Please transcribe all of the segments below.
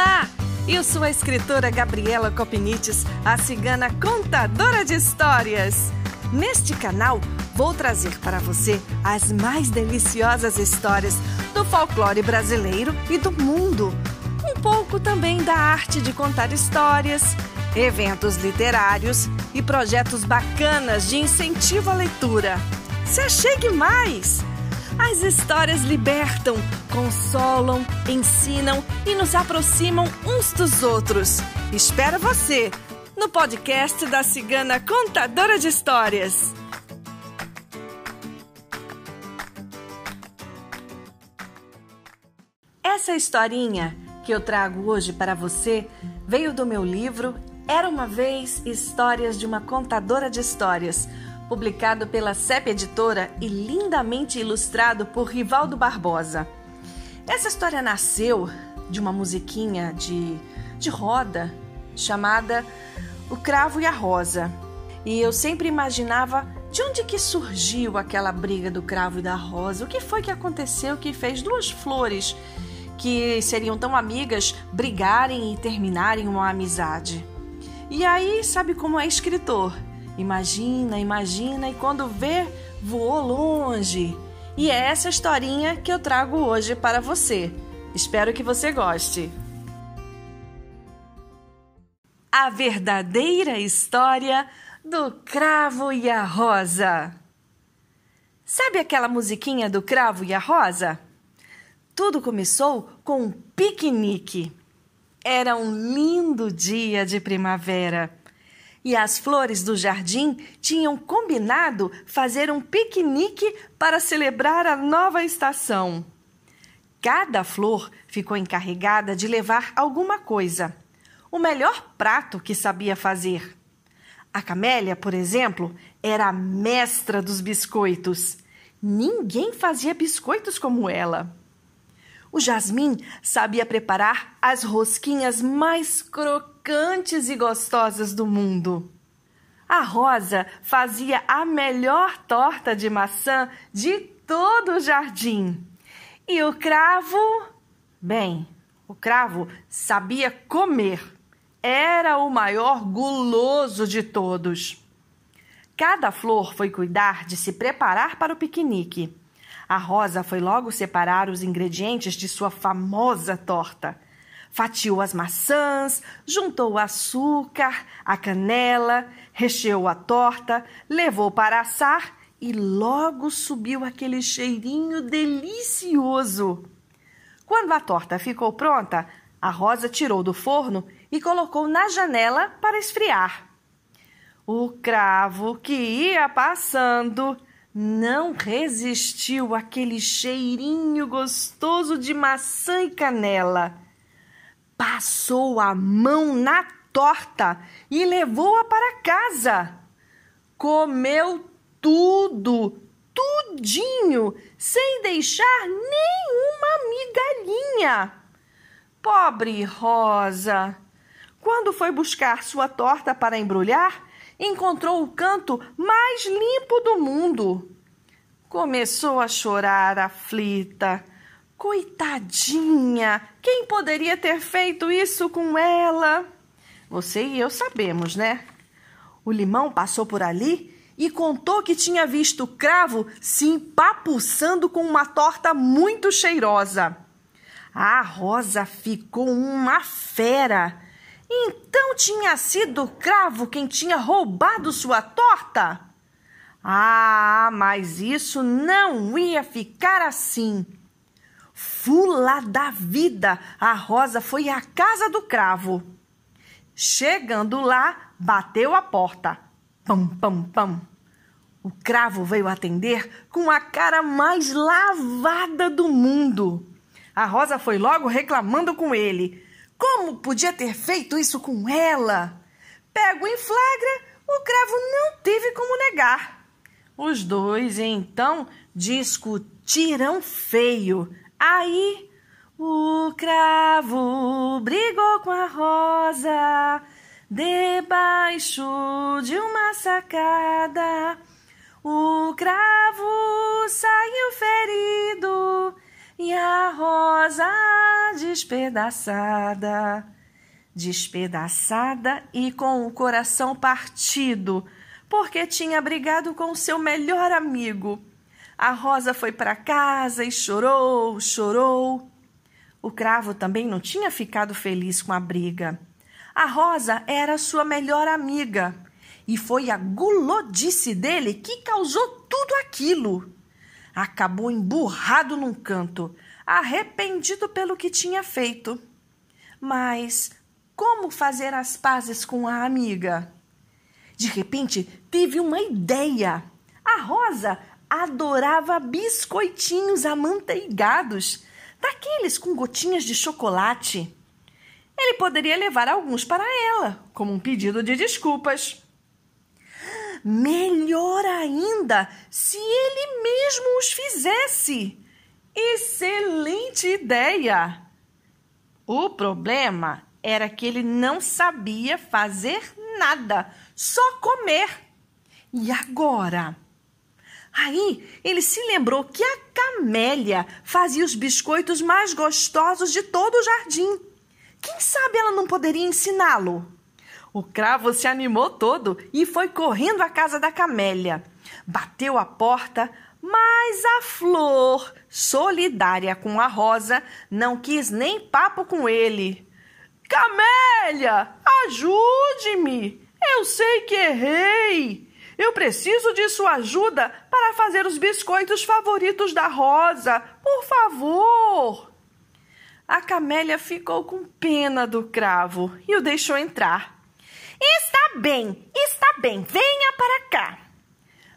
Olá! Eu sou a escritora Gabriela Copinites, a cigana contadora de histórias. Neste canal, vou trazer para você as mais deliciosas histórias do folclore brasileiro e do mundo. Um pouco também da arte de contar histórias, eventos literários e projetos bacanas de incentivo à leitura. Se achegue mais! As histórias libertam, consolam, ensinam e nos aproximam uns dos outros. Espero você no podcast da Cigana Contadora de Histórias. Essa historinha que eu trago hoje para você veio do meu livro Era uma vez Histórias de uma Contadora de Histórias publicado pela CEP Editora e lindamente ilustrado por Rivaldo Barbosa. Essa história nasceu de uma musiquinha de, de roda chamada O Cravo e a Rosa. E eu sempre imaginava de onde que surgiu aquela briga do cravo e da rosa? O que foi que aconteceu que fez duas flores que seriam tão amigas brigarem e terminarem uma amizade? E aí, sabe como é escritor? Imagina, imagina e quando vê, voou longe. E é essa historinha que eu trago hoje para você. Espero que você goste. A verdadeira história do cravo e a rosa. Sabe aquela musiquinha do cravo e a rosa? Tudo começou com um piquenique. Era um lindo dia de primavera e as flores do jardim tinham combinado fazer um piquenique para celebrar a nova estação. Cada flor ficou encarregada de levar alguma coisa, o melhor prato que sabia fazer. A camélia, por exemplo, era a mestra dos biscoitos. Ninguém fazia biscoitos como ela. O jasmim sabia preparar as rosquinhas mais crocantes e gostosas do mundo. A rosa fazia a melhor torta de maçã de todo o jardim. E o cravo, bem, o cravo sabia comer. Era o maior guloso de todos. Cada flor foi cuidar de se preparar para o piquenique. A Rosa foi logo separar os ingredientes de sua famosa torta. Fatiou as maçãs, juntou o açúcar, a canela, recheou a torta, levou para assar e logo subiu aquele cheirinho delicioso. Quando a torta ficou pronta, a Rosa tirou do forno e colocou na janela para esfriar. O cravo que ia passando não resistiu àquele cheirinho gostoso de maçã e canela. Passou a mão na torta e levou-a para casa. Comeu tudo, tudinho, sem deixar nenhuma migalhinha. Pobre Rosa! Quando foi buscar sua torta para embrulhar, encontrou o canto mais limpo do mundo. Começou a chorar aflita. Coitadinha! Quem poderia ter feito isso com ela? Você e eu sabemos, né? O limão passou por ali e contou que tinha visto o cravo se empapuçando com uma torta muito cheirosa. A Rosa ficou uma fera então tinha sido o cravo quem tinha roubado sua torta? Ah, mas isso não ia ficar assim. Fula da vida, a Rosa foi à casa do cravo. Chegando lá, bateu a porta. Pam, pam, pam. O cravo veio atender com a cara mais lavada do mundo. A Rosa foi logo reclamando com ele. Como podia ter feito isso com ela? Pego em flagra, o cravo não teve como negar. Os dois então discutiram feio. Aí o cravo brigou com a rosa debaixo de uma sacada. O cravo saiu ferido e a rosa despedaçada. Despedaçada e com o coração partido, porque tinha brigado com seu melhor amigo. A rosa foi para casa e chorou, chorou. O cravo também não tinha ficado feliz com a briga. A rosa era sua melhor amiga e foi a gulodice dele que causou tudo aquilo. Acabou emburrado num canto, arrependido pelo que tinha feito. Mas como fazer as pazes com a amiga? De repente, teve uma ideia. A Rosa adorava biscoitinhos amanteigados, daqueles com gotinhas de chocolate. Ele poderia levar alguns para ela, como um pedido de desculpas. Melhor ainda se ele mesmo os fizesse. Excelente ideia! O problema era que ele não sabia fazer nada, só comer. E agora? Aí ele se lembrou que a Camélia fazia os biscoitos mais gostosos de todo o jardim. Quem sabe ela não poderia ensiná-lo? O cravo se animou todo e foi correndo à casa da camélia. Bateu a porta, mas a flor, solidária com a rosa, não quis nem papo com ele. Camélia, ajude-me! Eu sei que errei! Eu preciso de sua ajuda para fazer os biscoitos favoritos da Rosa. Por favor! A camélia ficou com pena do cravo e o deixou entrar. Está bem, está bem, venha para cá.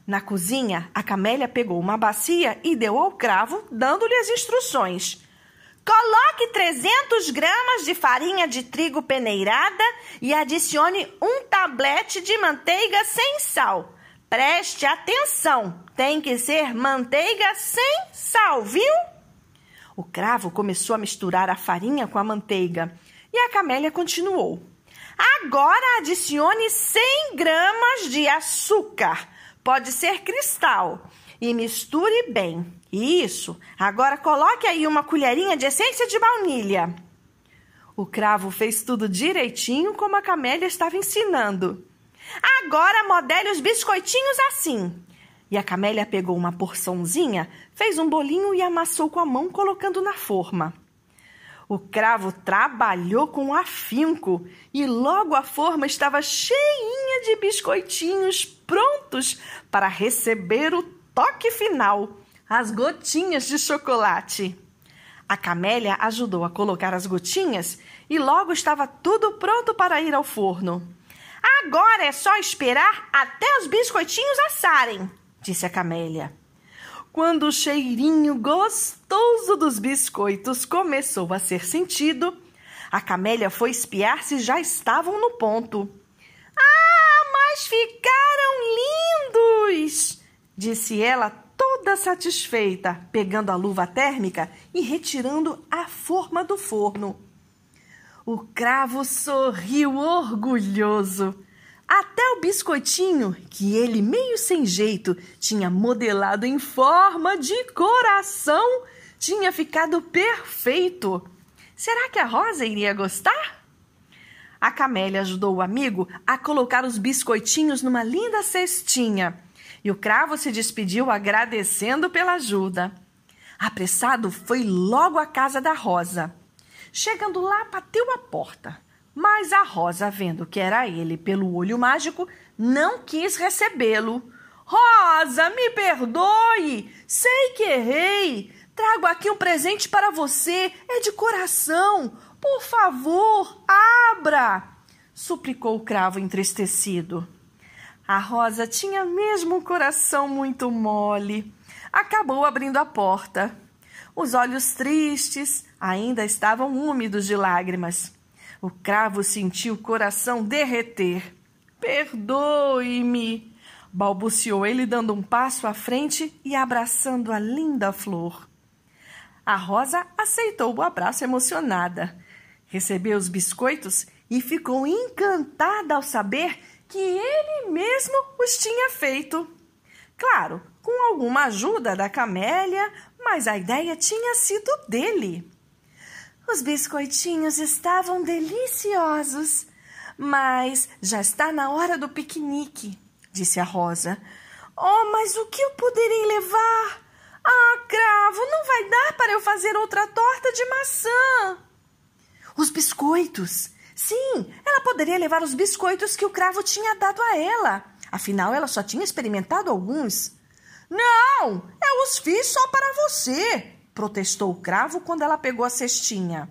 Na cozinha, a camélia pegou uma bacia e deu ao cravo, dando-lhe as instruções. Coloque 300 gramas de farinha de trigo peneirada e adicione um tablete de manteiga sem sal. Preste atenção, tem que ser manteiga sem sal, viu? O cravo começou a misturar a farinha com a manteiga e a camélia continuou. Agora adicione 100 gramas de açúcar, pode ser cristal, e misture bem. Isso. Agora coloque aí uma colherinha de essência de baunilha. O cravo fez tudo direitinho como a camélia estava ensinando. Agora modele os biscoitinhos assim. E a camélia pegou uma porçãozinha, fez um bolinho e amassou com a mão, colocando na forma. O cravo trabalhou com afinco e logo a forma estava cheinha de biscoitinhos prontos para receber o toque final, as gotinhas de chocolate. A camélia ajudou a colocar as gotinhas e logo estava tudo pronto para ir ao forno. Agora é só esperar até os biscoitinhos assarem, disse a camélia. Quando o cheirinho gostoso dos biscoitos começou a ser sentido, a camélia foi espiar se já estavam no ponto. Ah, mas ficaram lindos! disse ela toda satisfeita, pegando a luva térmica e retirando a forma do forno. O cravo sorriu orgulhoso. Até o biscoitinho, que ele, meio sem jeito, tinha modelado em forma de coração, tinha ficado perfeito. Será que a Rosa iria gostar? A Camélia ajudou o amigo a colocar os biscoitinhos numa linda cestinha e o cravo se despediu agradecendo pela ajuda. Apressado, foi logo à casa da Rosa. Chegando lá, bateu a porta. Mas a Rosa, vendo que era ele pelo olho mágico, não quis recebê-lo. Rosa, me perdoe! Sei que errei! Trago aqui um presente para você, é de coração. Por favor, abra! suplicou o cravo entristecido. A Rosa tinha mesmo um coração muito mole. Acabou abrindo a porta. Os olhos tristes ainda estavam úmidos de lágrimas. O cravo sentiu o coração derreter. Perdoe-me, balbuciou ele, dando um passo à frente e abraçando a linda flor. A rosa aceitou o abraço emocionada, recebeu os biscoitos e ficou encantada ao saber que ele mesmo os tinha feito. Claro, com alguma ajuda da camélia, mas a ideia tinha sido dele. Os biscoitinhos estavam deliciosos, mas já está na hora do piquenique, disse a Rosa. Oh, mas o que eu poderei levar? Ah, cravo, não vai dar para eu fazer outra torta de maçã. Os biscoitos. Sim, ela poderia levar os biscoitos que o cravo tinha dado a ela. Afinal, ela só tinha experimentado alguns. Não, eu os fiz só para você, protestou o cravo quando ela pegou a cestinha.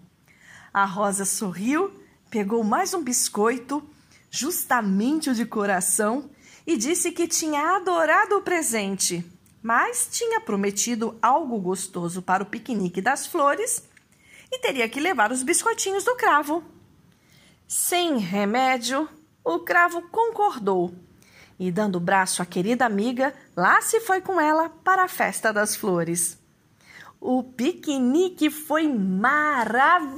A Rosa sorriu, pegou mais um biscoito, justamente o de coração, e disse que tinha adorado o presente, mas tinha prometido algo gostoso para o piquenique das flores e teria que levar os biscoitinhos do cravo. Sem remédio, o cravo concordou e, dando o braço à querida amiga, lá se foi com ela para a festa das flores. O piquenique foi maravilhoso!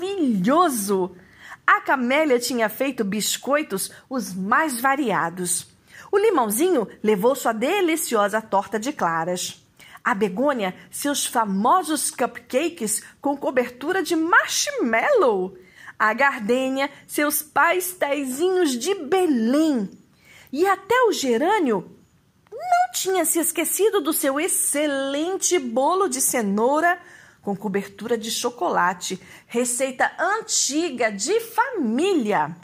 A Camélia tinha feito biscoitos os mais variados. O limãozinho levou sua deliciosa torta de claras. A begônia, seus famosos cupcakes com cobertura de marshmallow. A gardênia, seus pastéisinhos de Belém. E até o gerânio tinha se esquecido do seu excelente bolo de cenoura com cobertura de chocolate, receita antiga de família.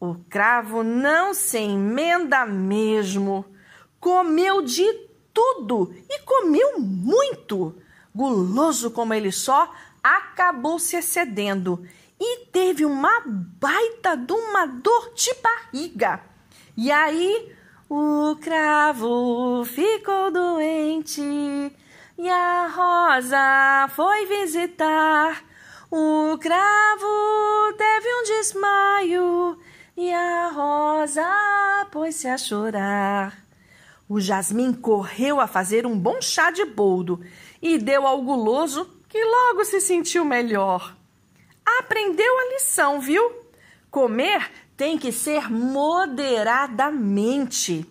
O cravo não se emenda mesmo. Comeu de tudo e comeu muito. Guloso como ele só, acabou se excedendo e teve uma baita de uma dor de barriga. E aí o cravo ficou doente e a rosa foi visitar. O cravo teve um desmaio e a rosa pôs-se a chorar. O jasmim correu a fazer um bom chá de boldo e deu ao guloso, que logo se sentiu melhor. Aprendeu a lição, viu? Comer tem que ser moderadamente.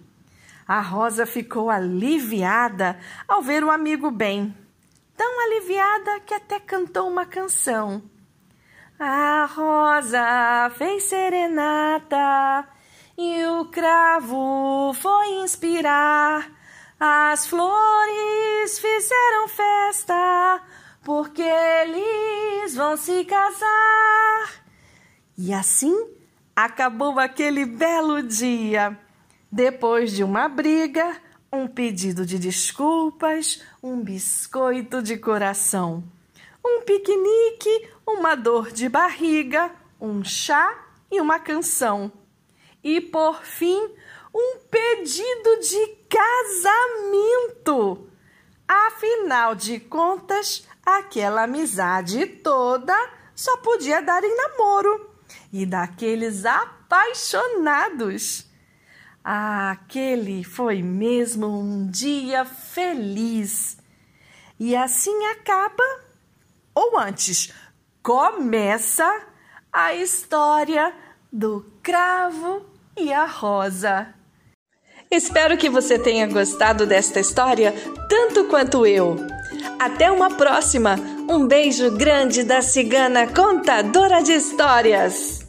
A Rosa ficou aliviada ao ver o amigo bem. Tão aliviada que até cantou uma canção. A rosa fez serenata e o cravo foi inspirar. As flores fizeram festa porque eles vão se casar. E assim acabou aquele belo dia. Depois de uma briga, um pedido de desculpas, um biscoito de coração, um piquenique, uma dor de barriga, um chá e uma canção. E por fim, um pedido de casamento. Afinal de contas, aquela amizade toda só podia dar em namoro e daqueles apaixonados. Aquele foi mesmo um dia feliz. E assim acaba, ou antes, começa a história do cravo e a rosa. Espero que você tenha gostado desta história tanto quanto eu. Até uma próxima! Um beijo grande da cigana contadora de histórias!